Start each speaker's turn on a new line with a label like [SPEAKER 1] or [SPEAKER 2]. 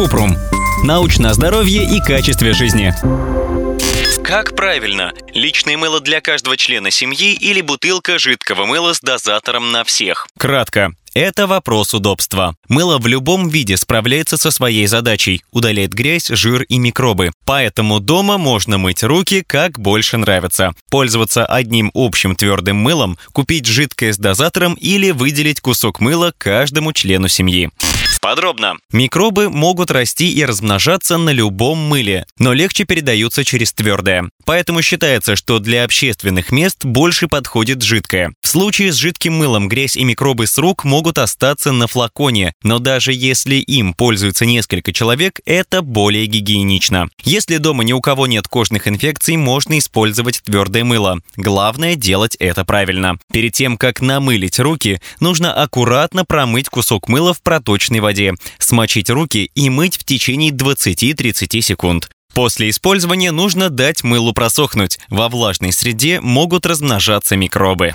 [SPEAKER 1] Купрум. Научное здоровье и качестве жизни.
[SPEAKER 2] Как правильно? Личное мыло для каждого члена семьи или бутылка жидкого мыла с дозатором на всех?
[SPEAKER 1] Кратко. Это вопрос удобства. Мыло в любом виде справляется со своей задачей, удаляет грязь, жир и микробы. Поэтому дома можно мыть руки как больше нравится. Пользоваться одним общим твердым мылом, купить жидкое с дозатором или выделить кусок мыла каждому члену семьи.
[SPEAKER 2] Подробно.
[SPEAKER 1] Микробы могут расти и размножаться на любом мыле, но легче передаются через твердое. Поэтому считается, что для общественных мест больше подходит жидкое. В случае с жидким мылом грязь и микробы с рук могут остаться на флаконе, но даже если им пользуются несколько человек, это более гигиенично. Если дома ни у кого нет кожных инфекций, можно использовать твердое мыло. Главное делать это правильно. Перед тем, как намылить руки, нужно аккуратно промыть кусок мыла в проточной воде, смочить руки и мыть в течение 20-30 секунд. После использования нужно дать мылу просохнуть. Во влажной среде могут размножаться микробы.